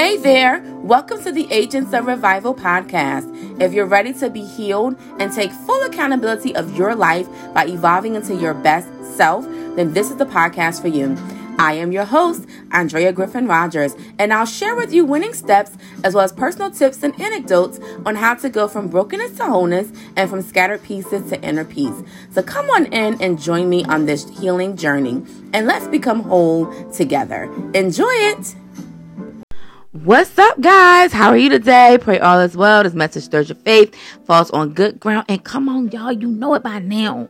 Hey there, welcome to the Agents of Revival podcast. If you're ready to be healed and take full accountability of your life by evolving into your best self, then this is the podcast for you. I am your host, Andrea Griffin Rogers, and I'll share with you winning steps as well as personal tips and anecdotes on how to go from brokenness to wholeness and from scattered pieces to inner peace. So come on in and join me on this healing journey, and let's become whole together. Enjoy it! What's up, guys? How are you today? Pray all is well. This message stirs your faith, falls on good ground, and come on, y'all, you know it by now.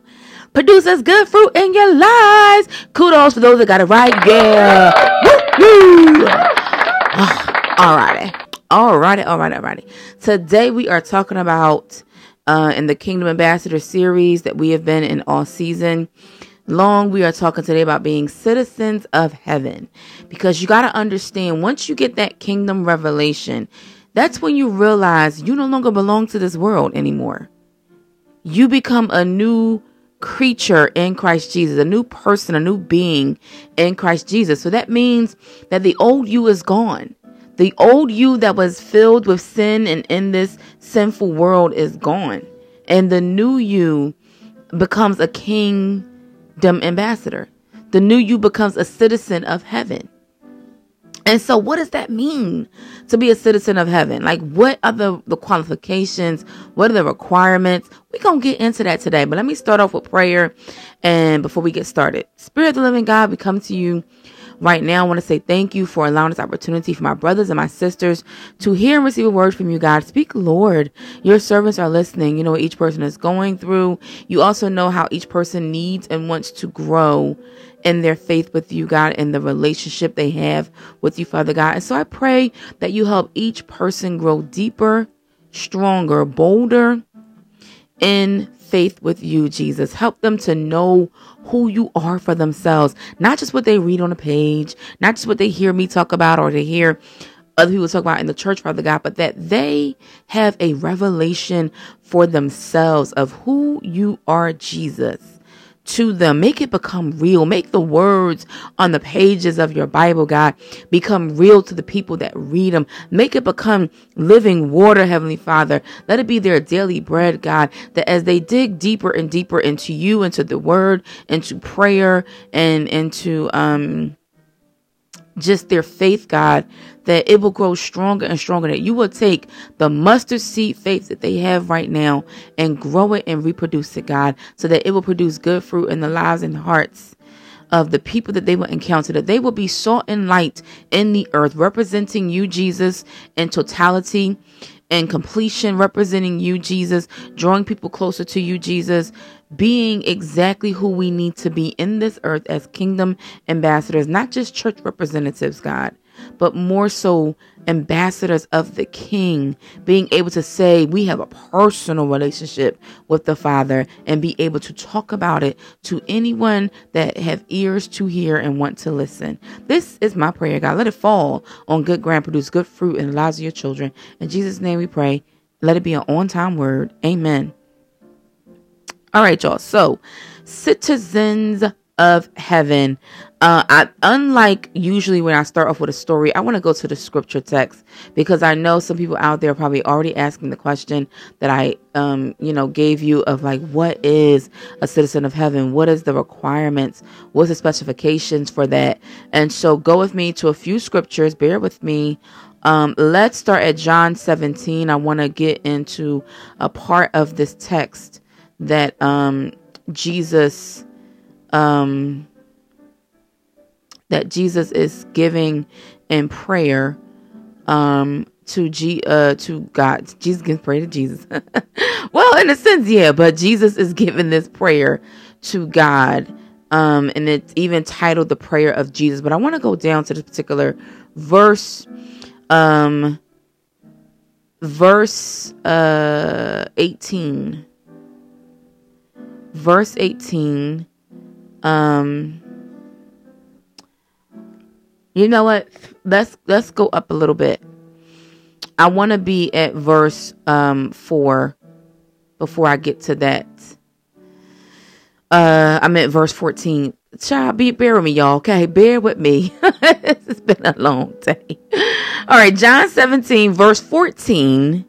Produces good fruit in your lives. Kudos for those that got it right. Yeah. Woo-hoo. Alrighty. Alrighty, alrighty, alrighty. Today we are talking about uh, in the Kingdom Ambassador series that we have been in all season long, we are talking today about being citizens of heaven. Because you got to understand, once you get that kingdom revelation, that's when you realize you no longer belong to this world anymore. You become a new creature in Christ Jesus, a new person, a new being in Christ Jesus. So that means that the old you is gone. The old you that was filled with sin and in this sinful world is gone. And the new you becomes a king kingdom ambassador. The new you becomes a citizen of heaven. And so, what does that mean to be a citizen of heaven? Like, what are the, the qualifications? What are the requirements? We're going to get into that today. But let me start off with prayer. And before we get started, Spirit of the living God, we come to you Right now, I want to say thank you for allowing this opportunity for my brothers and my sisters to hear and receive a word from you, God. Speak, Lord. Your servants are listening. You know what each person is going through. You also know how each person needs and wants to grow in their faith with you, God, and the relationship they have with you, Father God. And so I pray that you help each person grow deeper, stronger, bolder in faith with you, Jesus. Help them to know who you are for themselves, not just what they read on a page, not just what they hear me talk about or they hear other people talk about in the church, Father God, but that they have a revelation for themselves of who you are, Jesus to them. Make it become real. Make the words on the pages of your Bible, God, become real to the people that read them. Make it become living water, Heavenly Father. Let it be their daily bread, God, that as they dig deeper and deeper into you, into the word, into prayer, and into, um, just their faith, God, that it will grow stronger and stronger. That you will take the mustard seed faith that they have right now and grow it and reproduce it, God, so that it will produce good fruit in the lives and hearts of the people that they will encounter, that they will be salt and light in the earth, representing you, Jesus, in totality and completion, representing you, Jesus, drawing people closer to you, Jesus, being exactly who we need to be in this earth as kingdom ambassadors, not just church representatives, God, but more so ambassadors of the king, being able to say we have a personal relationship with the Father and be able to talk about it to anyone that have ears to hear and want to listen. This is my prayer, God. Let it fall on good ground, produce good fruit in the lives of your children. In Jesus' name we pray. Let it be an on time word. Amen. All right, y'all. So, citizens of heaven. Uh, I, unlike usually when I start off with a story, I want to go to the scripture text because I know some people out there probably already asking the question that I, um, you know, gave you of like, what is a citizen of heaven? What is the requirements? What's the specifications for that? And so go with me to a few scriptures. Bear with me. Um, let's start at John 17. I want to get into a part of this text that, um, Jesus, um, that Jesus is giving in prayer um to G uh to God. Jesus can pray to Jesus. well, in a sense, yeah, but Jesus is giving this prayer to God. Um, and it's even titled the prayer of Jesus. But I want to go down to this particular verse. Um verse uh 18. Verse 18. Um you know what? Let's let's go up a little bit. I want to be at verse um 4 before I get to that. Uh I'm at verse 14. Child, be bear with me, y'all. Okay, bear with me. it's been a long day. All right, John 17, verse 14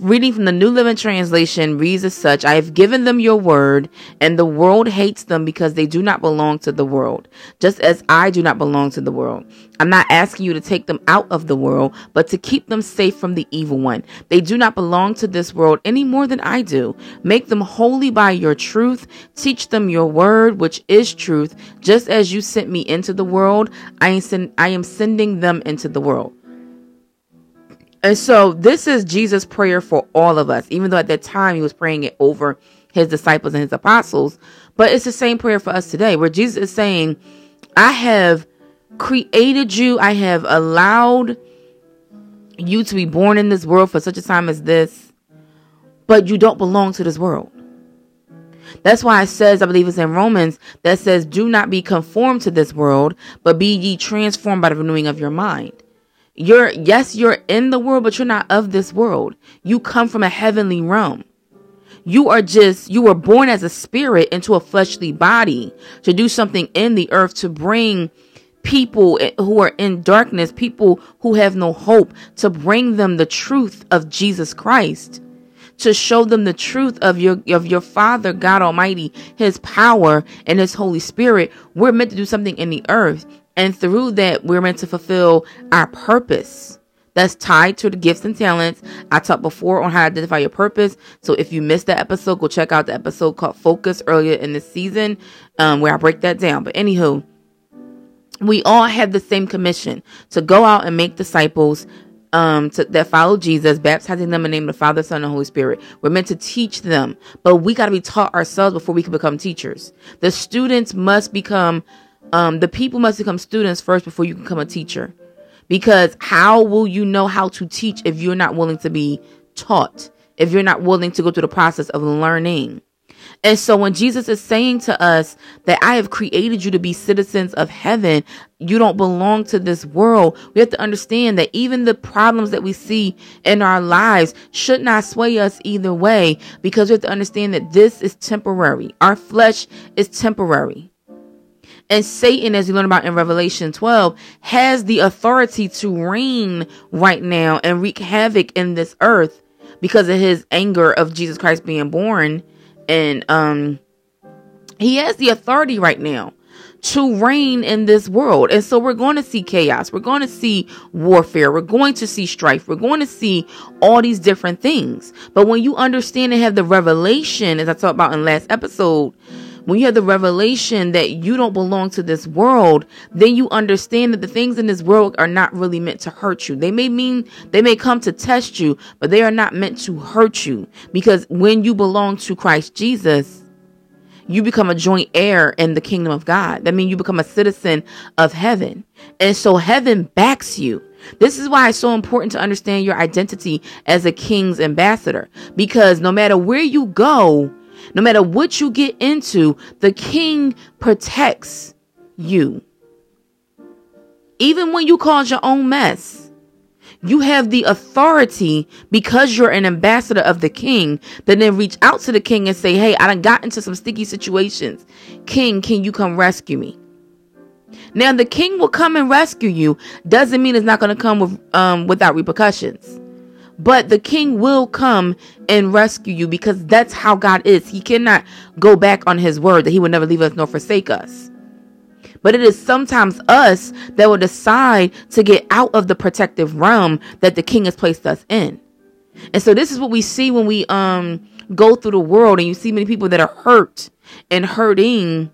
reading from the New Living Translation reads as such I have given them your word, and the world hates them because they do not belong to the world, just as I do not belong to the world. I'm not asking you to take them out of the world, but to keep them safe from the evil one. They do not belong to this world any more than I do. Make them holy by your truth. Teach them your word, which is truth. Just as you sent me into the world, I am, I am sending them into the world. And so this is Jesus' prayer for all of us, even though at that time he was praying it over his disciples and his apostles. But it's the same prayer for us today, where Jesus is saying, I have created you, I have allowed you to be born in this world for such a time as this, but you don't belong to this world. That's why it says, I believe it's in Romans, that says, Do not be conformed to this world, but be ye transformed by the renewing of your mind. You're, yes, you're in the world, but you're not of this world. You come from a heavenly realm. You are just, you were born as a spirit into a fleshly body to do something in the earth to bring people who are in darkness, people who have no hope, to bring them the truth of Jesus Christ, to show them the truth of your of your Father God Almighty, His power and His Holy Spirit. We're meant to do something in the earth, and through that, we're meant to fulfill our purpose. That's tied to the gifts and talents. I talked before on how to identify your purpose. So if you missed that episode, go check out the episode called Focus earlier in the season, um, where I break that down. But anywho, we all have the same commission to go out and make disciples um, to, that follow Jesus, baptizing them in the name of the Father, Son, and Holy Spirit. We're meant to teach them, but we got to be taught ourselves before we can become teachers. The students must become um, the people must become students first before you can become a teacher. Because how will you know how to teach if you're not willing to be taught? If you're not willing to go through the process of learning? And so when Jesus is saying to us that I have created you to be citizens of heaven, you don't belong to this world. We have to understand that even the problems that we see in our lives should not sway us either way because we have to understand that this is temporary. Our flesh is temporary. And Satan, as we learn about in Revelation 12, has the authority to reign right now and wreak havoc in this earth because of his anger of Jesus Christ being born. And um he has the authority right now to reign in this world. And so we're going to see chaos. We're going to see warfare. We're going to see strife. We're going to see all these different things. But when you understand and have the revelation, as I talked about in last episode, when you have the revelation that you don't belong to this world, then you understand that the things in this world are not really meant to hurt you. They may mean, they may come to test you, but they are not meant to hurt you because when you belong to Christ Jesus, you become a joint heir in the kingdom of God. That means you become a citizen of heaven. And so heaven backs you. This is why it's so important to understand your identity as a king's ambassador because no matter where you go, no matter what you get into, the king protects you. Even when you cause your own mess, you have the authority because you're an ambassador of the king that then reach out to the king and say, Hey, I done got into some sticky situations. King, can you come rescue me? Now the king will come and rescue you. Doesn't mean it's not going to come with um, without repercussions. But the king will come and rescue you because that's how God is. He cannot go back on his word that he will never leave us nor forsake us. But it is sometimes us that will decide to get out of the protective realm that the king has placed us in. And so this is what we see when we um go through the world and you see many people that are hurt and hurting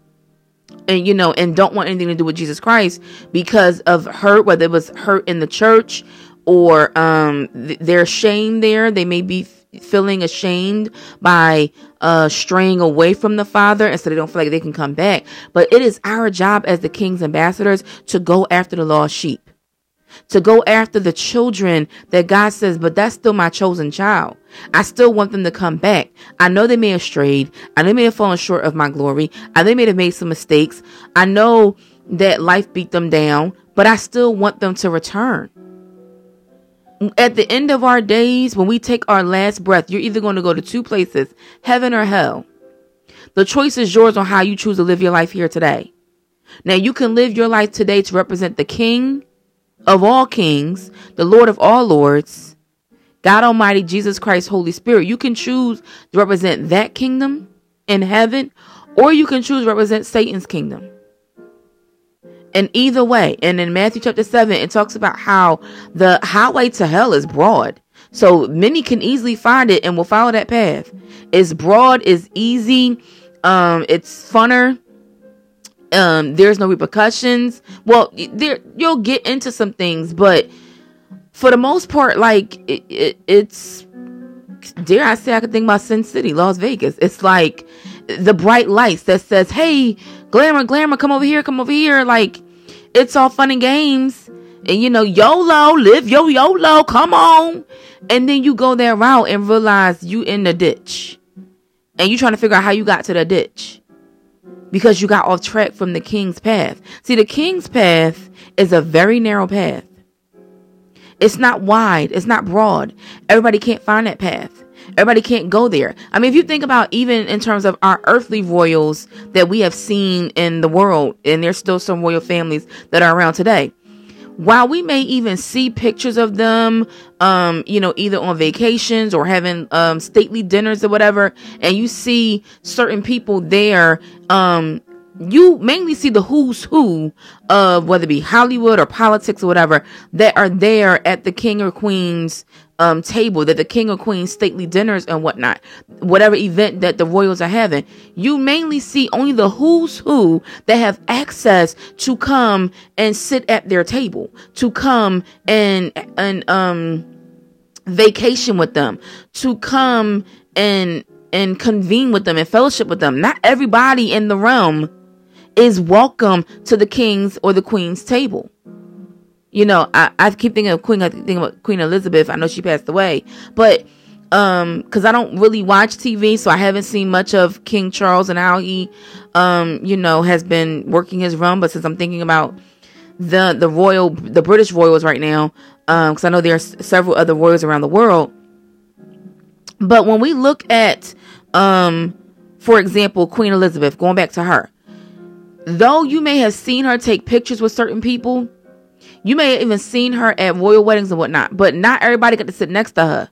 and you know and don't want anything to do with Jesus Christ because of hurt whether it was hurt in the church or um, th- they're ashamed there. They may be feeling ashamed by uh, straying away from the Father, and so they don't feel like they can come back. But it is our job as the King's ambassadors to go after the lost sheep, to go after the children that God says, but that's still my chosen child. I still want them to come back. I know they may have strayed. I know they may have fallen short of my glory. I know they may have made some mistakes. I know that life beat them down, but I still want them to return at the end of our days, when we take our last breath, you're either going to go to two places, heaven or hell. The choice is yours on how you choose to live your life here today. Now, you can live your life today to represent the king of all kings, the Lord of all lords, God Almighty, Jesus Christ, Holy Spirit. You can choose to represent that kingdom in heaven, or you can choose to represent Satan's kingdom. And either way, and in Matthew chapter 7, it talks about how the highway to hell is broad. So many can easily find it and will follow that path. It's broad, it's easy, um, it's funner. Um, there's no repercussions. Well, there you'll get into some things, but for the most part, like it, it, it's dare I say I could think about Sin City, Las Vegas. It's like the bright lights that says, Hey, glamour, glamour, come over here, come over here. Like it's all fun and games. And you know, YOLO, live yo YOLO, come on. And then you go that route and realize you in the ditch. And you trying to figure out how you got to the ditch. Because you got off track from the king's path. See, the king's path is a very narrow path. It's not wide. It's not broad. Everybody can't find that path. Everybody can't go there. I mean, if you think about even in terms of our earthly royals that we have seen in the world, and there's still some royal families that are around today. While we may even see pictures of them, um, you know, either on vacations or having um, stately dinners or whatever, and you see certain people there, um, you mainly see the who's who of whether it be Hollywood or politics or whatever that are there at the king or queen's um, table, that the king or queen's stately dinners and whatnot, whatever event that the royals are having. You mainly see only the who's who that have access to come and sit at their table, to come and and um vacation with them, to come and and convene with them and fellowship with them. Not everybody in the realm is welcome to the king's or the queen's table. You know, I, I keep thinking of Queen, I think about Queen Elizabeth. I know she passed away, but um because i don't really watch tv so i haven't seen much of king charles and how he um you know has been working his run but since i'm thinking about the the royal the british royals right now um because i know there there's several other royals around the world but when we look at um for example queen elizabeth going back to her though you may have seen her take pictures with certain people, you may have even seen her at royal weddings and whatnot, but not everybody got to sit next to her.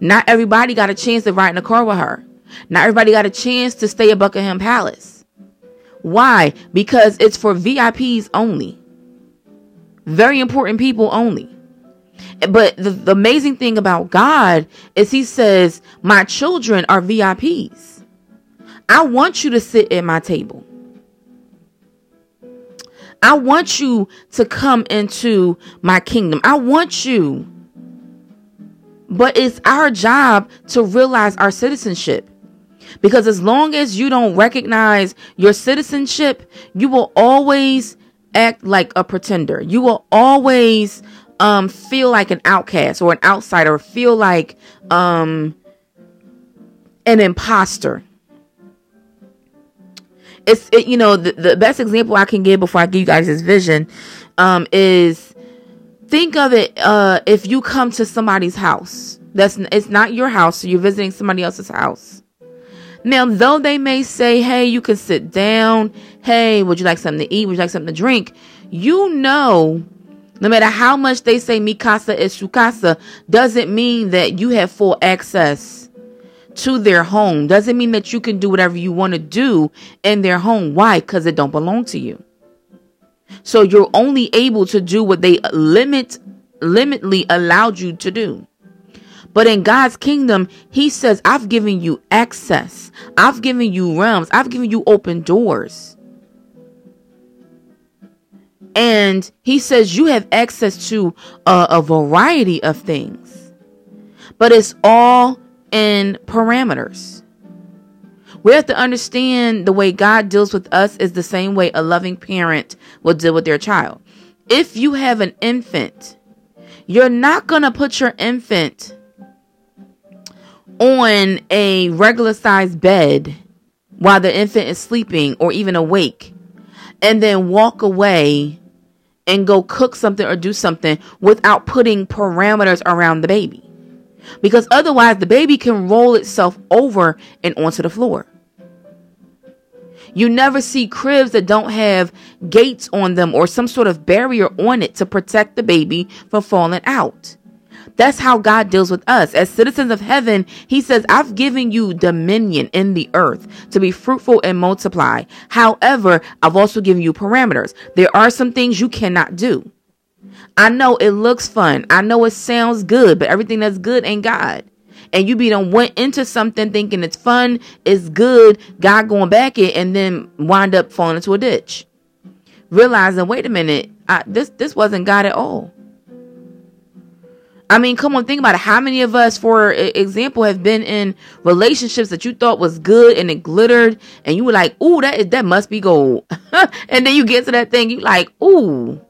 Not everybody got a chance to ride in a car with her. Not everybody got a chance to stay at Buckingham Palace. Why? Because it's for VIPs only. Very important people only. But the, the amazing thing about God is He says, My children are VIPs. I want you to sit at my table. I want you to come into my kingdom. I want you. But it's our job to realize our citizenship. Because as long as you don't recognize your citizenship, you will always act like a pretender. You will always um, feel like an outcast or an outsider, feel like um, an imposter it's it, you know the, the best example I can give before I give you guys this vision um, is think of it uh, if you come to somebody's house. That's it's not your house so you're visiting somebody else's house. Now though they may say hey you can sit down. Hey would you like something to eat? Would you like something to drink? You know no matter how much they say mi casa es su casa doesn't mean that you have full access to their home doesn't mean that you can do whatever you want to do in their home. Why? Because it don't belong to you. So you're only able to do what they limit limitly allowed you to do. But in God's kingdom, he says, I've given you access. I've given you realms. I've given you open doors. And he says you have access to a, a variety of things. But it's all and parameters. We have to understand the way God deals with us is the same way a loving parent will deal with their child. If you have an infant, you're not going to put your infant on a regular sized bed while the infant is sleeping or even awake and then walk away and go cook something or do something without putting parameters around the baby because otherwise the baby can roll itself over and onto the floor. You never see cribs that don't have gates on them or some sort of barrier on it to protect the baby from falling out. That's how God deals with us. As citizens of heaven, He says, I've given you dominion in the earth to be fruitful and multiply. However, I've also given you parameters. There are some things you cannot do. I know it looks fun. I know it sounds good, but everything that's good ain't God. And you be done went into something thinking it's fun, it's good, God going back it, and then wind up falling into a ditch. Realizing, wait a minute, I, this this wasn't God at all. I mean, come on, think about it. How many of us, for example, have been in relationships that you thought was good and it glittered, and you were like, "Ooh, that is that must be gold," and then you get to that thing, you like, "Ooh,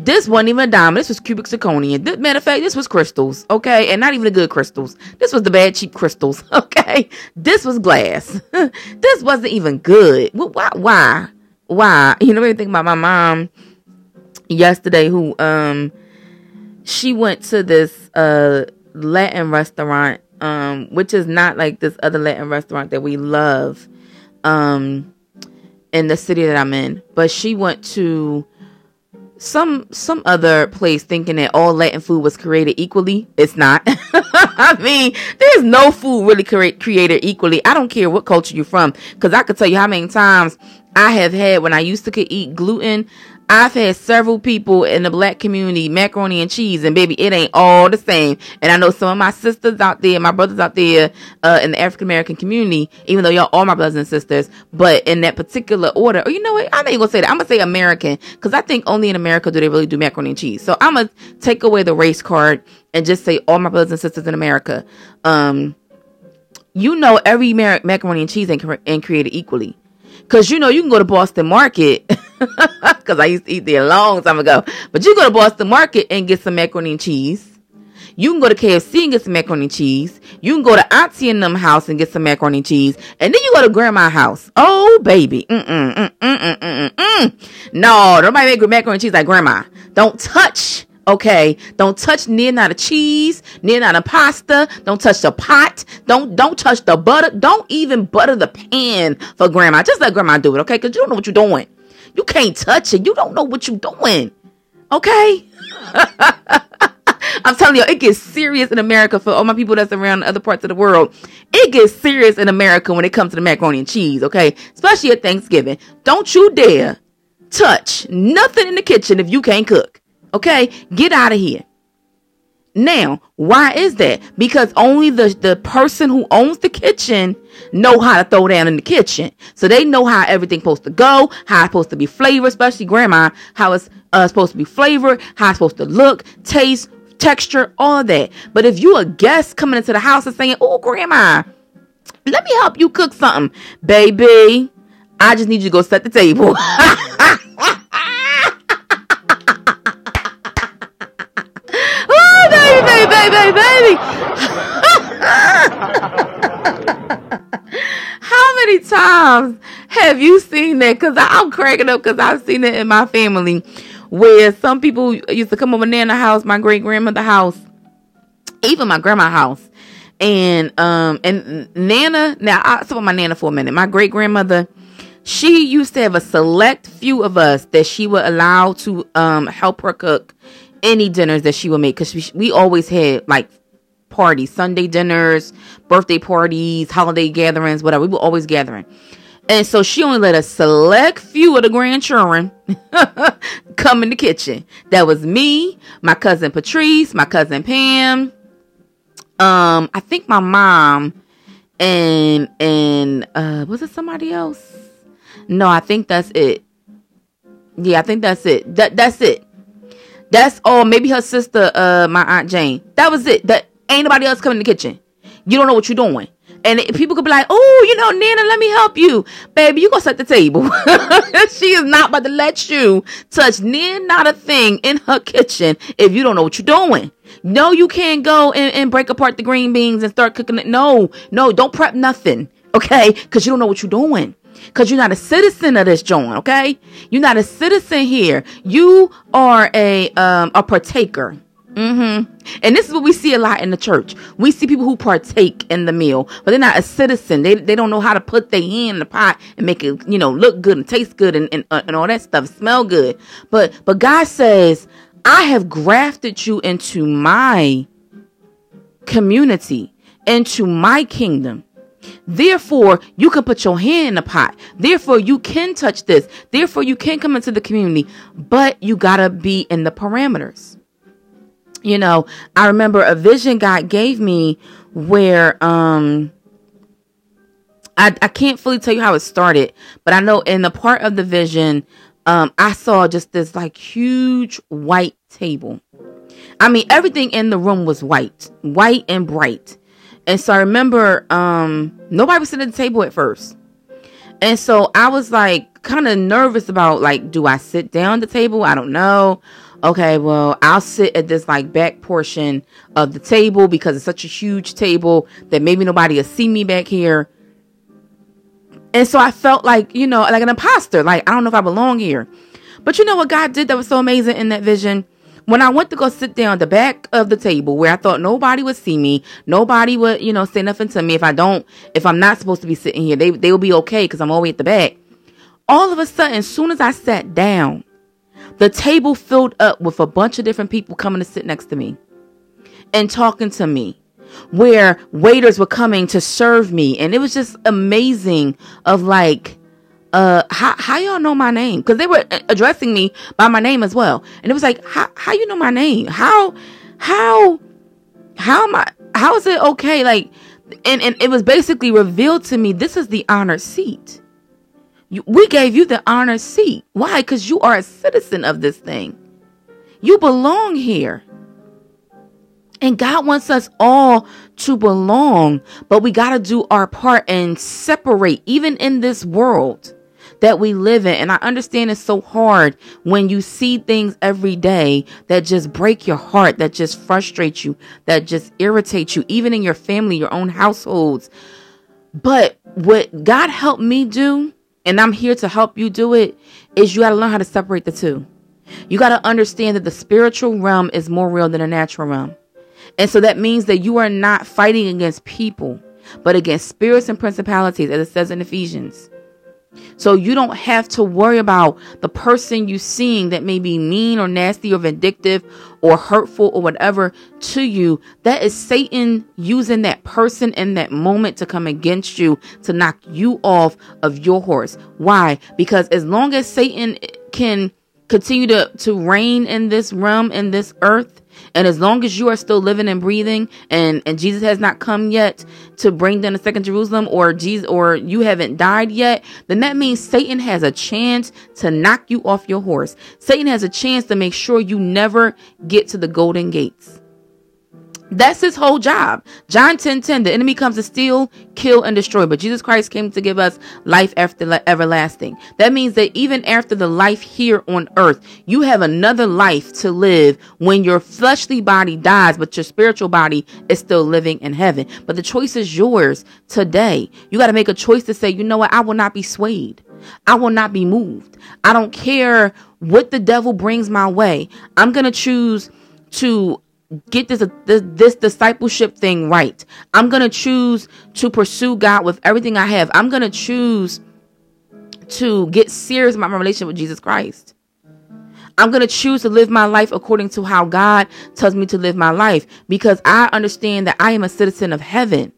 this wasn't even a diamond. This was cubic zirconium. This, matter of fact, this was crystals, okay, and not even the good crystals. This was the bad cheap crystals, okay. This was glass. this wasn't even good. Why? Why? Why? You know, what I think about my mom yesterday, who um she went to this uh Latin restaurant, um, which is not like this other Latin restaurant that we love, um, in the city that I'm in. But she went to some some other place thinking that all Latin food was created equally. It's not. I mean, there's no food really cre- created equally. I don't care what culture you're from, because I could tell you how many times I have had when I used to could eat gluten. I've had several people in the black community macaroni and cheese, and baby, it ain't all the same. And I know some of my sisters out there, my brothers out there, uh, in the African American community, even though y'all are my brothers and sisters, but in that particular order, or you know what? I'm not even gonna say that. I'm gonna say American, because I think only in America do they really do macaroni and cheese. So I'm gonna take away the race card and just say all my brothers and sisters in America. Um, you know, every macaroni and cheese ain't, ain't created equally. Cause you know you can go to Boston Market, cause I used to eat there a long time ago. But you go to Boston Market and get some macaroni and cheese. You can go to KFC and get some macaroni and cheese. You can go to Auntie and them house and get some macaroni and cheese. And then you go to grandma's house. Oh, baby. Mm-mm, mm-mm, mm-mm, mm-mm. No, nobody make macaroni and cheese like grandma. Don't touch Okay, don't touch near not a cheese, near not a pasta. Don't touch the pot. Don't don't touch the butter. Don't even butter the pan for grandma. Just let grandma do it, okay? Because you don't know what you're doing. You can't touch it. You don't know what you're doing. Okay. I'm telling you, it gets serious in America for all my people that's around other parts of the world. It gets serious in America when it comes to the macaroni and cheese, okay? Especially at Thanksgiving. Don't you dare touch nothing in the kitchen if you can't cook. Okay, get out of here. Now, why is that? Because only the, the person who owns the kitchen know how to throw down in the kitchen. So they know how everything's supposed to go, how it's supposed to be flavored, especially grandma, how it's uh, supposed to be flavored, how it's supposed to look, taste, texture, all that. But if you a guest coming into the house and saying, oh, grandma, let me help you cook something. Baby, I just need you to go set the table. baby, baby. How many times have you seen that? Because I'm cracking up because I've seen it in my family where some people used to come over Nana house, my great grandmother house, even my grandma house. And um and Nana, now I talk about my Nana for a minute. My great grandmother, she used to have a select few of us that she would allow to um help her cook any dinners that she would make because we, we always had like parties, Sunday dinners, birthday parties, holiday gatherings, whatever. We were always gathering. And so she only let a select few of the grandchildren come in the kitchen. That was me, my cousin Patrice, my cousin Pam. Um, I think my mom and and uh was it somebody else? No, I think that's it. Yeah, I think that's it. That that's it. That's all. Maybe her sister, uh, my aunt Jane. That was it. That ain't nobody else coming in the kitchen. You don't know what you're doing. And people could be like, oh, you know, Nana, let me help you. Baby, you gonna set the table. she is not about to let you touch near not a thing in her kitchen if you don't know what you're doing. No, you can't go and, and break apart the green beans and start cooking it. No, no, don't prep nothing. Okay? Cause you don't know what you're doing. Cause you're not a citizen of this joint, okay? You're not a citizen here. You are a um a partaker. Mm-hmm. And this is what we see a lot in the church. We see people who partake in the meal, but they're not a citizen. They, they don't know how to put their hand in the pot and make it, you know, look good and taste good and, and, uh, and all that stuff, smell good. But, but God says, I have grafted you into my community, into my kingdom. Therefore, you can put your hand in the pot. Therefore, you can touch this. Therefore, you can come into the community, but you gotta be in the parameters you know, I remember a vision God gave me where um I, I can't fully tell you how it started, but I know in the part of the vision, um, I saw just this like huge white table. I mean, everything in the room was white, white and bright. And so I remember um nobody was sitting at the table at first. And so I was like kind of nervous about like, do I sit down at the table? I don't know okay, well, I'll sit at this like back portion of the table because it's such a huge table that maybe nobody will see me back here. And so I felt like, you know, like an imposter. Like, I don't know if I belong here. But you know what God did that was so amazing in that vision? When I went to go sit down at the back of the table where I thought nobody would see me, nobody would, you know, say nothing to me if I don't, if I'm not supposed to be sitting here, they, they will be okay because I'm always at the back. All of a sudden, as soon as I sat down, the table filled up with a bunch of different people coming to sit next to me and talking to me where waiters were coming to serve me and it was just amazing of like uh how, how y'all know my name because they were addressing me by my name as well and it was like how, how you know my name how how how am i how is it okay like and and it was basically revealed to me this is the honored seat you, we gave you the honor seat. Why? Because you are a citizen of this thing. You belong here. And God wants us all to belong, but we got to do our part and separate, even in this world that we live in. And I understand it's so hard when you see things every day that just break your heart, that just frustrate you, that just irritate you, even in your family, your own households. But what God helped me do and I'm here to help you do it, is you got to learn how to separate the two. You got to understand that the spiritual realm is more real than the natural realm. And so that means that you are not fighting against people, but against spirits and principalities, as it says in Ephesians. So you don't have to worry about the person you're seeing that may be mean or nasty or vindictive or hurtful or whatever to you. That is Satan using that person in that moment to come against you to knock you off of your horse. Why? Because as long as Satan can continue to, to reign in this realm, in this earth, and as long as you are still living and breathing and, and Jesus has not come yet to bring down the second Jerusalem or Jesus or you haven't died yet, then that means Satan has a chance to knock you off your horse. Satan has a chance to make sure you never get to the golden gates. That's his whole job. John 10 10, the enemy comes to steal, kill, and destroy. But Jesus Christ came to give us life after everlasting. That means that even after the life here on earth, you have another life to live when your fleshly body dies, but your spiritual body is still living in heaven. But the choice is yours today. You got to make a choice to say, you know what? I will not be swayed. I will not be moved. I don't care what the devil brings my way. I'm going to choose to get this, this this discipleship thing right. I'm going to choose to pursue God with everything I have. I'm going to choose to get serious about my relationship with Jesus Christ. I'm going to choose to live my life according to how God tells me to live my life because I understand that I am a citizen of heaven,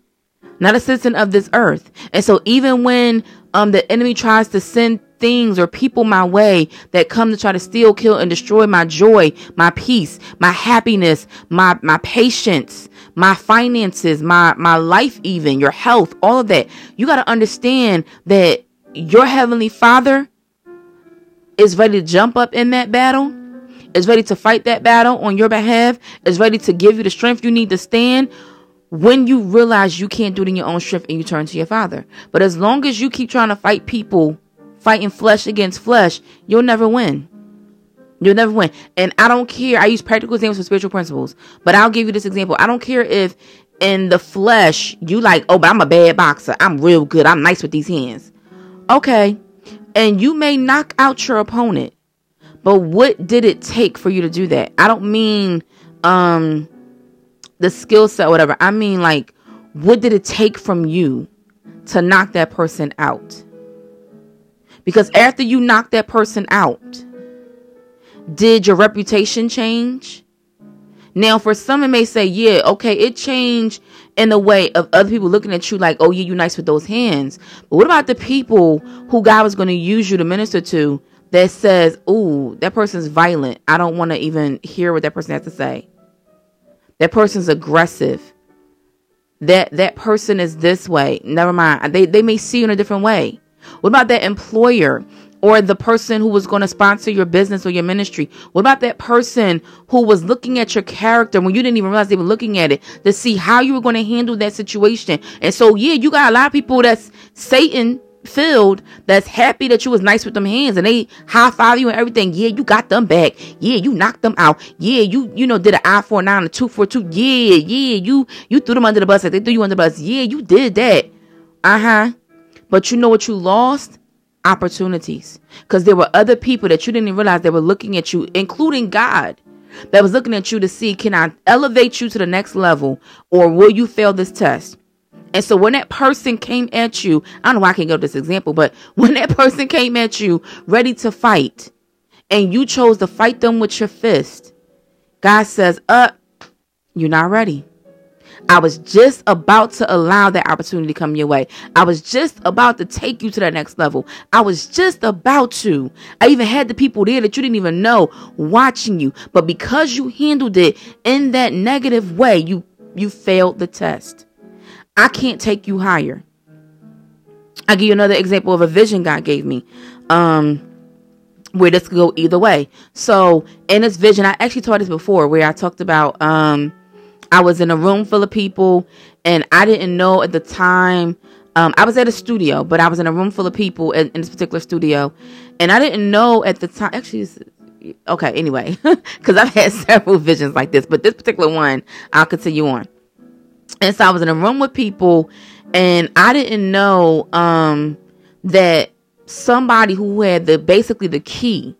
not a citizen of this earth. And so even when um the enemy tries to send things or people my way that come to try to steal, kill, and destroy my joy, my peace, my happiness, my my patience, my finances, my my life, even your health, all of that. You got to understand that your heavenly Father is ready to jump up in that battle. Is ready to fight that battle on your behalf. Is ready to give you the strength you need to stand when you realize you can't do it in your own strength and you turn to your father. But as long as you keep trying to fight people fighting flesh against flesh, you'll never win. You'll never win. And I don't care. I use practical examples for spiritual principles, but I'll give you this example. I don't care if in the flesh you like, oh, but I'm a bad boxer. I'm real good. I'm nice with these hands. Okay. And you may knock out your opponent, but what did it take for you to do that? I don't mean um the skill set, whatever. I mean, like, what did it take from you to knock that person out? Because after you knock that person out, did your reputation change? Now, for some, it may say, yeah, okay, it changed in the way of other people looking at you like, oh, yeah, you nice with those hands. But what about the people who God was going to use you to minister to that says, ooh, that person's violent. I don't want to even hear what that person has to say. That person's aggressive. That that person is this way. Never mind. They they may see you in a different way. What about that employer or the person who was going to sponsor your business or your ministry? What about that person who was looking at your character when you didn't even realize they were looking at it to see how you were going to handle that situation? And so, yeah, you got a lot of people that's Satan filled that's happy that you was nice with them hands and they high five you and everything. Yeah, you got them back. Yeah, you knocked them out. Yeah, you you know did an I four nine a two four two. Yeah, yeah, you you threw them under the bus like they threw you under the bus. Yeah, you did that. Uh huh. But you know what you lost? Opportunities. Because there were other people that you didn't realize they were looking at you, including God, that was looking at you to see can I elevate you to the next level or will you fail this test? And so when that person came at you, I don't know why I can't go to this example, but when that person came at you ready to fight and you chose to fight them with your fist, God says, uh, you're not ready. I was just about to allow that opportunity to come your way. I was just about to take you to that next level. I was just about to. I even had the people there that you didn't even know watching you. But because you handled it in that negative way, you you failed the test. I can't take you higher. I'll give you another example of a vision God gave me. Um, where this could go either way. So in this vision, I actually taught this before where I talked about um I was in a room full of people and I didn't know at the time um, I was at a studio, but I was in a room full of people in, in this particular studio, and I didn't know at the time. Actually, okay, anyway, because I've had several visions like this, but this particular one, I'll continue on. And so I was in a room with people and I didn't know um, that somebody who had the basically the key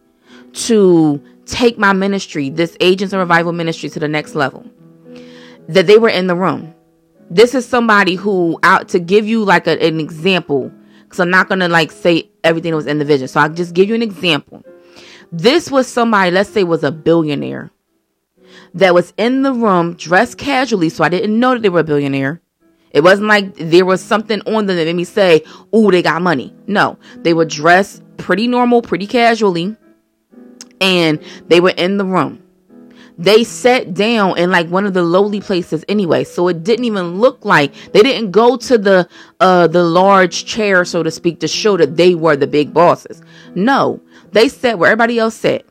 to take my ministry, this Agents of Revival ministry to the next level, that they were in the room. This is somebody who out to give you like a, an example because I'm not to like say everything that was in the vision. So I'll just give you an example. This was somebody, let's say was a billionaire that was in the room dressed casually, so I didn't know that they were a billionaire. It wasn't like there was something on them that made me say, "Ooh, they got money." No, they were dressed pretty normal, pretty casually, and they were in the room. They sat down in like one of the lowly places anyway, so it didn't even look like they didn't go to the uh the large chair, so to speak, to show that they were the big bosses. No, they sat where everybody else sat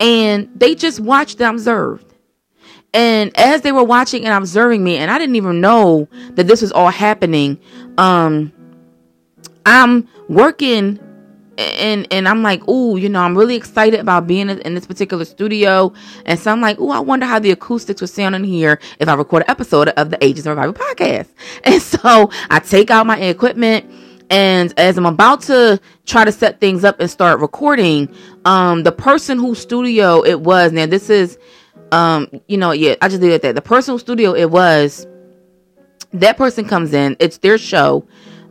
and they just watched and observed. And as they were watching and observing me, and I didn't even know that this was all happening, um, I'm working and and I'm like, oh, you know, I'm really excited about being in this particular studio. And so I'm like, oh, I wonder how the acoustics would sound in here if I record an episode of the Agents of Revival podcast. And so I take out my equipment and as I'm about to try to set things up and start recording, um, the person whose studio it was, now this is, um, you know, yeah, I just did that. The person whose studio it was, that person comes in, it's their show,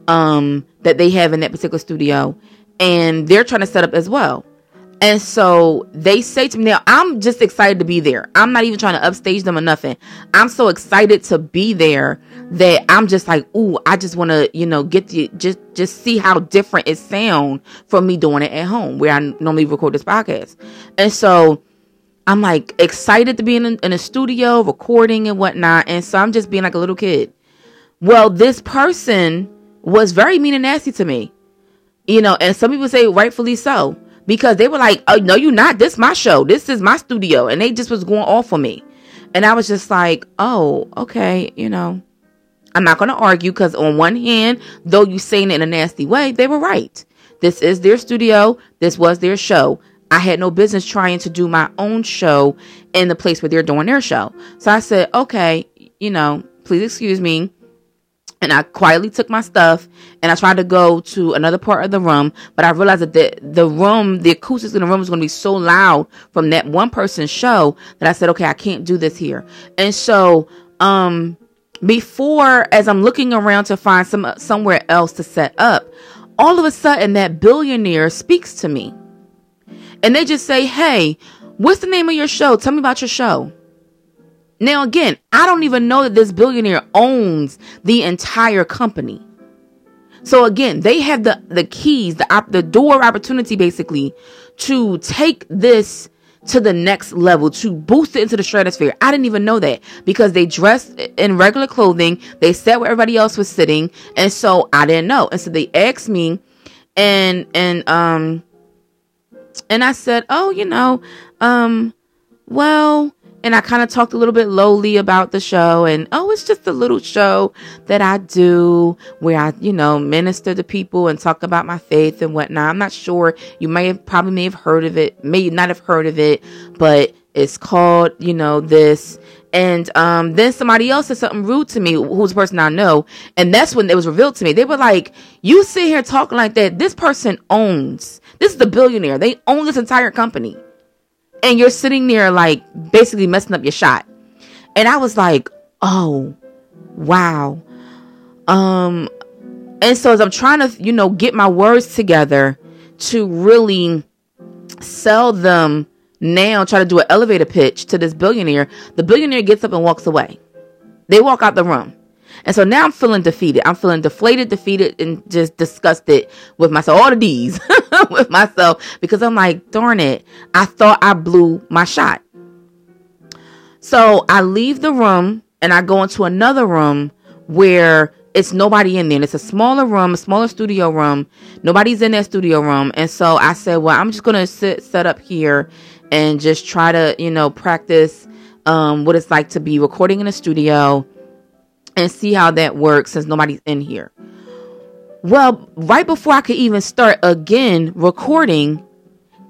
um, that they have in that particular studio, and they're trying to set up as well. And so they say to me now, I'm just excited to be there. I'm not even trying to upstage them or nothing. I'm so excited to be there that I'm just like, ooh, I just want to, you know, get the just just see how different it sound from me doing it at home where I normally record this podcast. And so I'm like excited to be in a, in a studio recording and whatnot. And so I'm just being like a little kid. Well, this person was very mean and nasty to me, you know, and some people say rightfully so because they were like, "Oh no, you're not. This my show. This is my studio," and they just was going off for me, and I was just like, "Oh, okay, you know." I'm not going to argue because on one hand, though you saying it in a nasty way, they were right. This is their studio. This was their show. I had no business trying to do my own show in the place where they're doing their show. So I said, okay, you know, please excuse me. And I quietly took my stuff and I tried to go to another part of the room, but I realized that the, the room, the acoustics in the room was going to be so loud from that one person's show that I said, okay, I can't do this here. And so, um, before, as I'm looking around to find some, somewhere else to set up, all of a sudden that billionaire speaks to me and they just say, Hey, what's the name of your show? Tell me about your show. Now, again, I don't even know that this billionaire owns the entire company. So again, they have the, the keys, the, the door opportunity basically to take this to the next level, to boost it into the stratosphere. I didn't even know that because they dressed in regular clothing. They sat where everybody else was sitting. And so I didn't know. And so they asked me and, and, um, and I said, "Oh, you know, um, well." And I kind of talked a little bit lowly about the show, and oh, it's just a little show that I do where I, you know, minister to people and talk about my faith and whatnot. I'm not sure you may have probably may have heard of it, may not have heard of it, but it's called, you know, this. And um, then somebody else said something rude to me, who's a person I know, and that's when it was revealed to me. They were like, "You sit here talking like that. This person owns this is the billionaire. They own this entire company. And you're sitting there like basically messing up your shot. And I was like, "Oh, wow." Um and so as I'm trying to, you know, get my words together to really sell them now, try to do an elevator pitch to this billionaire, the billionaire gets up and walks away. They walk out the room. And so now I'm feeling defeated. I'm feeling deflated, defeated, and just disgusted with myself. All the D's with myself because I'm like, darn it, I thought I blew my shot. So I leave the room and I go into another room where it's nobody in there. And it's a smaller room, a smaller studio room. Nobody's in that studio room. And so I said, well, I'm just going to sit, set up here and just try to, you know, practice um, what it's like to be recording in a studio and see how that works since nobody's in here. Well, right before I could even start again recording,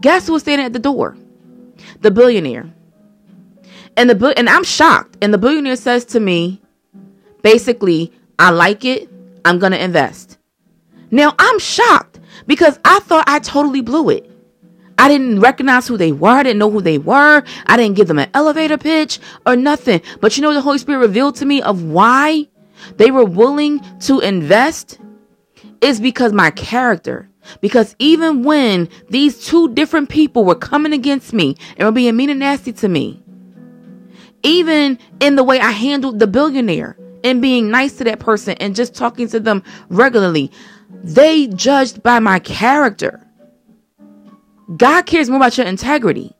guess who was standing at the door? The billionaire. And the and I'm shocked. And the billionaire says to me, basically, I like it. I'm gonna invest. Now I'm shocked because I thought I totally blew it. I didn't recognize who they were. I didn't know who they were. I didn't give them an elevator pitch or nothing. But you know, the Holy Spirit revealed to me of why they were willing to invest is because my character. Because even when these two different people were coming against me and were being mean and nasty to me, even in the way I handled the billionaire and being nice to that person and just talking to them regularly, they judged by my character. God cares more about your integrity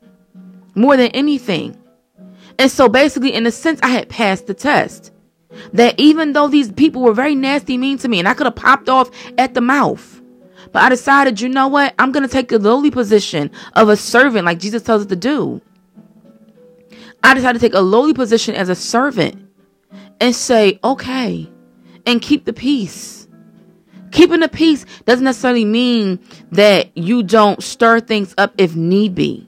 more than anything. And so basically, in a sense, I had passed the test. That even though these people were very nasty, mean to me, and I could have popped off at the mouth, but I decided, you know what? I'm going to take the lowly position of a servant, like Jesus tells us to do. I decided to take a lowly position as a servant and say, okay, and keep the peace Keeping the peace doesn't necessarily mean that you don't stir things up if need be.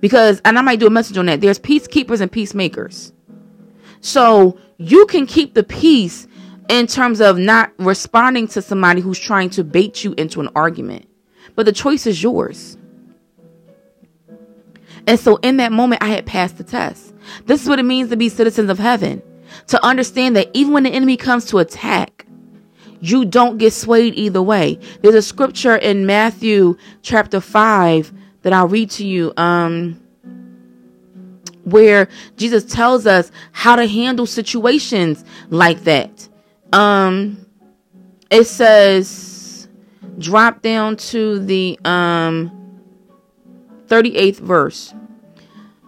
Because, and I might do a message on that, there's peacekeepers and peacemakers. So you can keep the peace in terms of not responding to somebody who's trying to bait you into an argument. But the choice is yours. And so in that moment, I had passed the test. This is what it means to be citizens of heaven. To understand that even when the enemy comes to attack, you don't get swayed either way. There's a scripture in Matthew chapter 5 that I'll read to you. Um, where Jesus tells us how to handle situations like that. Um, it says, drop down to the um 38th verse.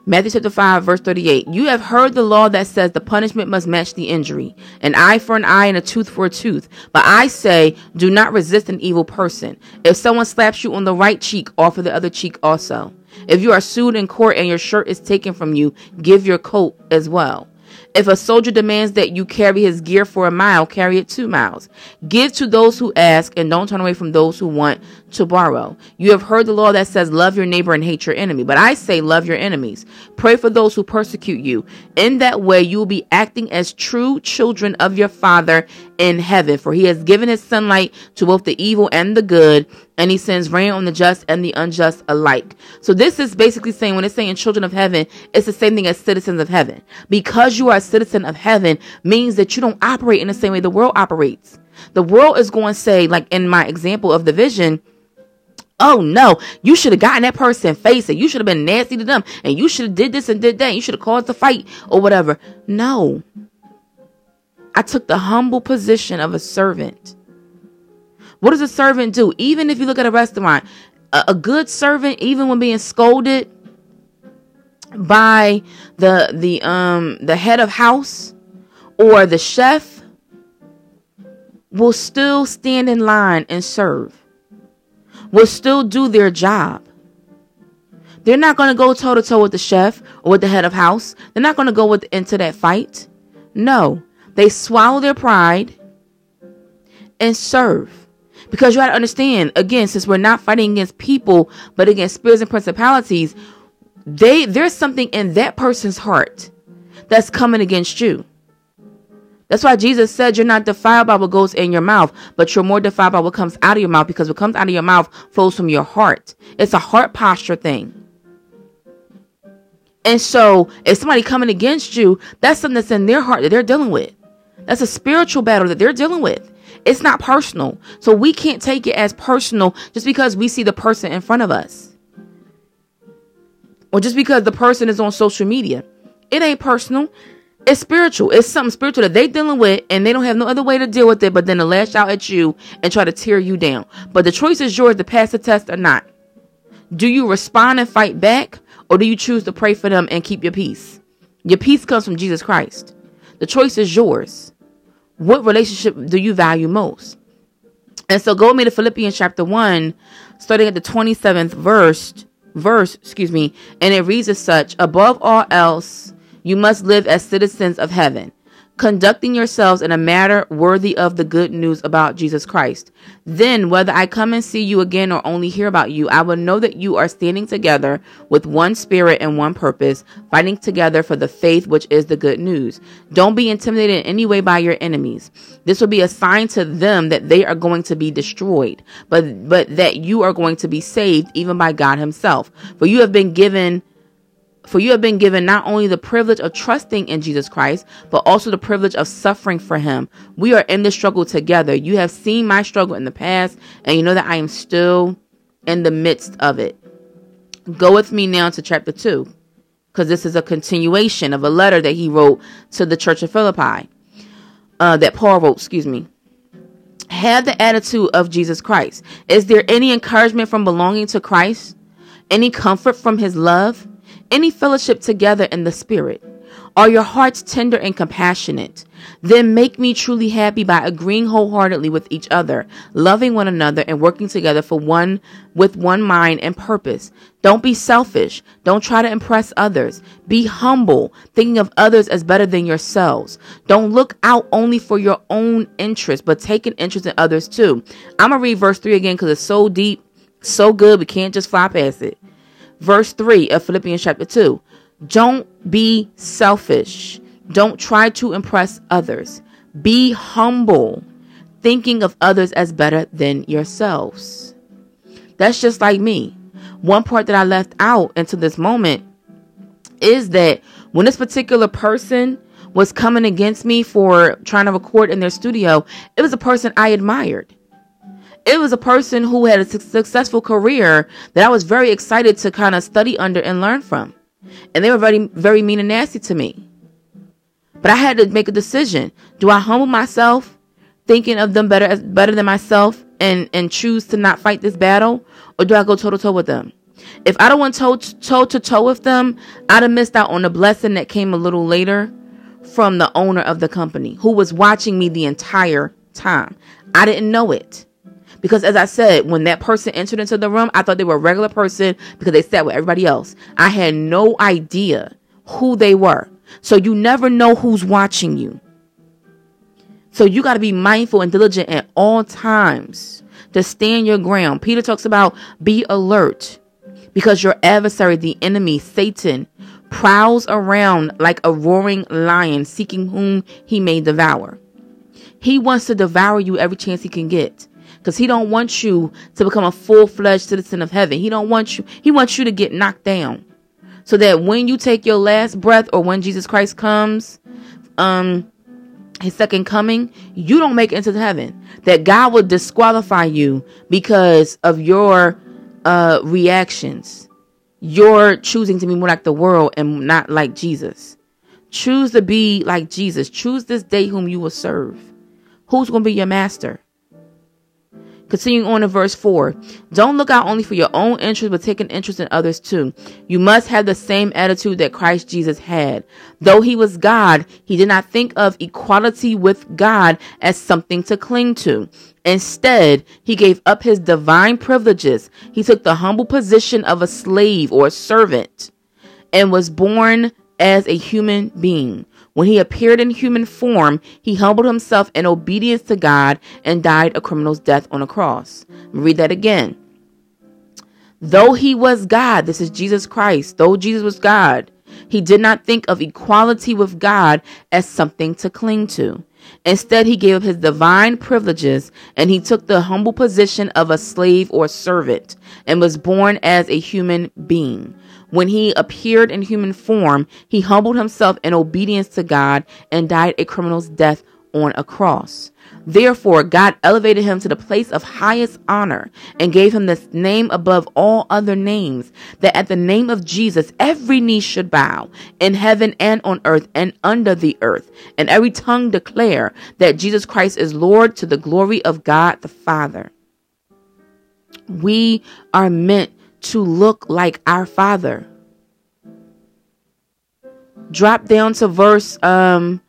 Matthew chapter 5, verse 38. You have heard the law that says the punishment must match the injury, an eye for an eye and a tooth for a tooth. But I say, do not resist an evil person. If someone slaps you on the right cheek, offer the other cheek also. If you are sued in court and your shirt is taken from you, give your coat as well. If a soldier demands that you carry his gear for a mile, carry it two miles. Give to those who ask and don't turn away from those who want to borrow. You have heard the law that says, Love your neighbor and hate your enemy. But I say, Love your enemies. Pray for those who persecute you. In that way, you will be acting as true children of your Father in heaven. For he has given his sunlight to both the evil and the good, and he sends rain on the just and the unjust alike. So, this is basically saying, when it's saying children of heaven, it's the same thing as citizens of heaven. Because you are a citizen of heaven means that you don't operate in the same way the world operates. The world is going to say, like in my example of the vision, Oh no, you should have gotten that person face it. You should have been nasty to them and you should have did this and did that. You should have caused the fight or whatever. No. I took the humble position of a servant. What does a servant do? Even if you look at a restaurant, a, a good servant, even when being scolded by the the um the head of house or the chef will still stand in line and serve, will still do their job. They're not going to go toe to toe with the chef or with the head of house. They're not going to go with, into that fight. No, they swallow their pride and serve. Because you got to understand, again, since we're not fighting against people, but against spirits and principalities, they there's something in that person's heart that's coming against you. That's why Jesus said you're not defiled by what goes in your mouth, but you're more defiled by what comes out of your mouth because what comes out of your mouth flows from your heart. It's a heart posture thing. And so if somebody coming against you, that's something that's in their heart that they're dealing with. That's a spiritual battle that they're dealing with. It's not personal. So we can't take it as personal just because we see the person in front of us. Or just because the person is on social media. It ain't personal. It's spiritual. It's something spiritual that they dealing with, and they don't have no other way to deal with it but then to lash out at you and try to tear you down. But the choice is yours to pass the test or not. Do you respond and fight back, or do you choose to pray for them and keep your peace? Your peace comes from Jesus Christ. The choice is yours. What relationship do you value most? And so go with me to Philippians chapter 1, starting at the 27th verse, verse, excuse me, and it reads as such, above all else, you must live as citizens of heaven, conducting yourselves in a manner worthy of the good news about Jesus Christ. Then, whether I come and see you again or only hear about you, I will know that you are standing together with one spirit and one purpose, fighting together for the faith which is the good news. Don't be intimidated in any way by your enemies. This will be a sign to them that they are going to be destroyed, but but that you are going to be saved even by God himself. For you have been given for you have been given not only the privilege of trusting in Jesus Christ, but also the privilege of suffering for him. We are in this struggle together. You have seen my struggle in the past, and you know that I am still in the midst of it. Go with me now to chapter 2, because this is a continuation of a letter that he wrote to the church of Philippi, uh, that Paul wrote, excuse me. Have the attitude of Jesus Christ. Is there any encouragement from belonging to Christ? Any comfort from his love? Any fellowship together in the Spirit? Are your hearts tender and compassionate? Then make me truly happy by agreeing wholeheartedly with each other, loving one another, and working together for one with one mind and purpose. Don't be selfish. Don't try to impress others. Be humble, thinking of others as better than yourselves. Don't look out only for your own interest, but take an interest in others too. I'm gonna read verse 3 again because it's so deep, so good, we can't just fly past it verse 3 of Philippians chapter 2. Don't be selfish. Don't try to impress others. Be humble, thinking of others as better than yourselves. That's just like me. One part that I left out until this moment is that when this particular person was coming against me for trying to record in their studio, it was a person I admired it was a person who had a successful career that I was very excited to kind of study under and learn from. And they were very, very mean and nasty to me. But I had to make a decision. Do I humble myself, thinking of them better better than myself, and and choose to not fight this battle, or do I go toe to toe with them? If I don't want toe toe to toe with them, I'd have missed out on the blessing that came a little later from the owner of the company, who was watching me the entire time. I didn't know it. Because as I said, when that person entered into the room, I thought they were a regular person because they sat with everybody else. I had no idea who they were. So you never know who's watching you. So you got to be mindful and diligent at all times to stand your ground. Peter talks about be alert because your adversary, the enemy, Satan, prowls around like a roaring lion seeking whom he may devour. He wants to devour you every chance he can get because he don't want you to become a full-fledged citizen of heaven. He don't want you he wants you to get knocked down. So that when you take your last breath or when Jesus Christ comes um his second coming, you don't make it into heaven. That God will disqualify you because of your uh reactions. You're choosing to be more like the world and not like Jesus. Choose to be like Jesus. Choose this day whom you will serve. Who's going to be your master? Continuing on in verse 4 Don't look out only for your own interest, but take an interest in others too. You must have the same attitude that Christ Jesus had. Though he was God, he did not think of equality with God as something to cling to. Instead, he gave up his divine privileges. He took the humble position of a slave or a servant and was born as a human being. When he appeared in human form, he humbled himself in obedience to God and died a criminal's death on a cross. Read that again. Though he was God, this is Jesus Christ, though Jesus was God, he did not think of equality with God as something to cling to. Instead, he gave up his divine privileges and he took the humble position of a slave or servant and was born as a human being. When he appeared in human form, he humbled himself in obedience to God and died a criminal's death on a cross. Therefore, God elevated him to the place of highest honor and gave him this name above all other names, that at the name of Jesus every knee should bow in heaven and on earth and under the earth, and every tongue declare that Jesus Christ is Lord to the glory of God the Father. We are meant to look like our Father. Drop down to verse um,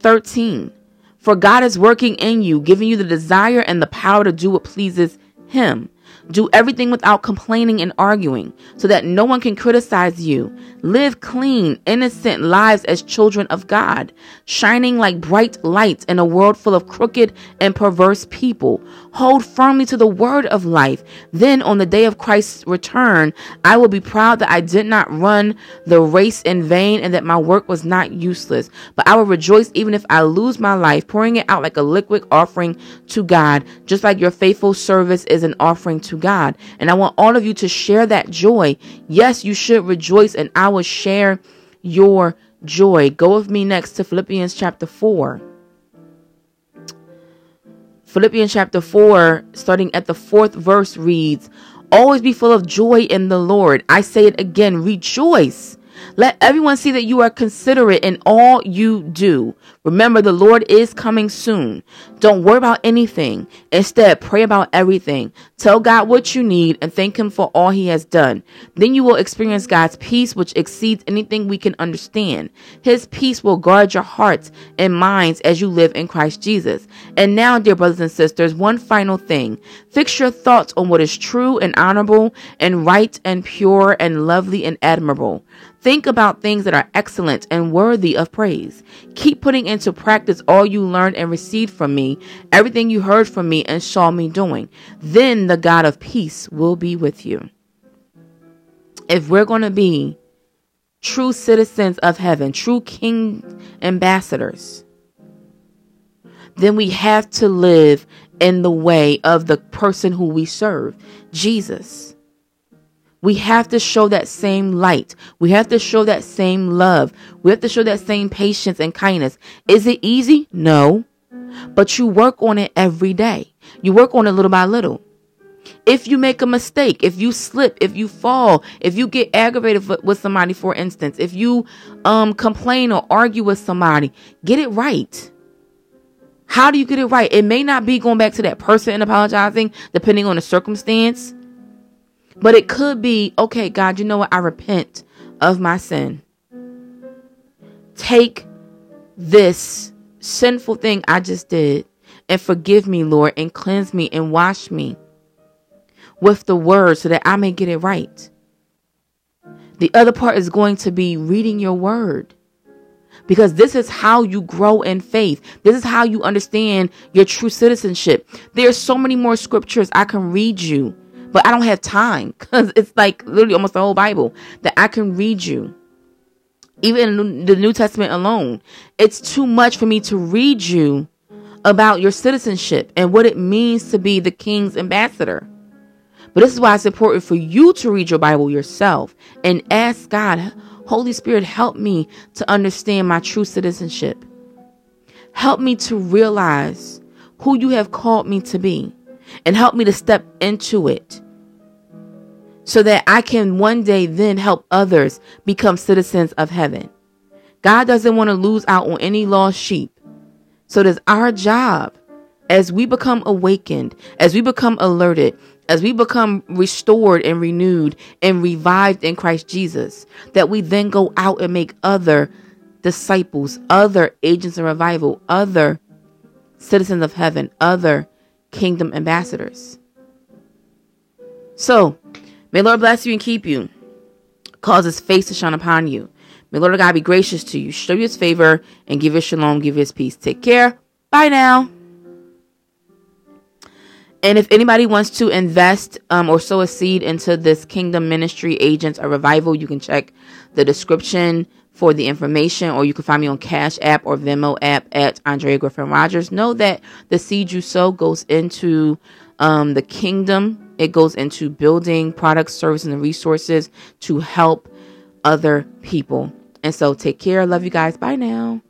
13. For God is working in you, giving you the desire and the power to do what pleases Him. Do everything without complaining and arguing so that no one can criticize you. Live clean, innocent lives as children of God, shining like bright lights in a world full of crooked and perverse people. Hold firmly to the word of life. Then on the day of Christ's return, I will be proud that I did not run the race in vain and that my work was not useless. But I will rejoice even if I lose my life, pouring it out like a liquid offering to God, just like your faithful service is an offering to God. And I want all of you to share that joy. Yes, you should rejoice, and I will share your joy. Go with me next to Philippians chapter 4. Philippians chapter 4, starting at the fourth verse, reads, Always be full of joy in the Lord. I say it again, rejoice. Let everyone see that you are considerate in all you do. Remember, the Lord is coming soon. Don't worry about anything. Instead, pray about everything. Tell God what you need and thank Him for all He has done. Then you will experience God's peace, which exceeds anything we can understand. His peace will guard your hearts and minds as you live in Christ Jesus. And now, dear brothers and sisters, one final thing. Fix your thoughts on what is true and honorable and right and pure and lovely and admirable. Think about things that are excellent and worthy of praise. Keep putting into practice all you learned and received from me, everything you heard from me and saw me doing. Then the God of peace will be with you. If we're going to be true citizens of heaven, true king ambassadors, then we have to live in the way of the person who we serve, Jesus. We have to show that same light. We have to show that same love. We have to show that same patience and kindness. Is it easy? No. But you work on it every day. You work on it little by little. If you make a mistake, if you slip, if you fall, if you get aggravated with somebody, for instance, if you um, complain or argue with somebody, get it right. How do you get it right? It may not be going back to that person and apologizing, depending on the circumstance. But it could be, okay, God, you know what? I repent of my sin. Take this sinful thing I just did and forgive me, Lord, and cleanse me and wash me with the word so that I may get it right. The other part is going to be reading your word. because this is how you grow in faith. This is how you understand your true citizenship. There's so many more scriptures I can read you, but I don't have time because it's like literally almost the whole Bible that I can read you. Even the New Testament alone, it's too much for me to read you about your citizenship and what it means to be the king's ambassador. But this is why it's important for you to read your Bible yourself and ask God, Holy Spirit, help me to understand my true citizenship. Help me to realize who you have called me to be and help me to step into it so that I can one day then help others become citizens of heaven. God doesn't want to lose out on any lost sheep. So it is our job as we become awakened, as we become alerted, as we become restored and renewed and revived in Christ Jesus, that we then go out and make other disciples, other agents of revival, other citizens of heaven, other kingdom ambassadors. So, may Lord bless you and keep you, cause his face to shine upon you. May Lord God be gracious to you, show you his favor, and give you shalom, give you his peace. Take care. Bye now. And if anybody wants to invest um, or sow a seed into this Kingdom Ministry Agents of Revival, you can check the description for the information, or you can find me on Cash App or Venmo app at Andrea Griffin Rogers. Know that the seed you sow goes into um, the kingdom. It goes into building products, services, and resources to help other people. And so take care. Love you guys. Bye now.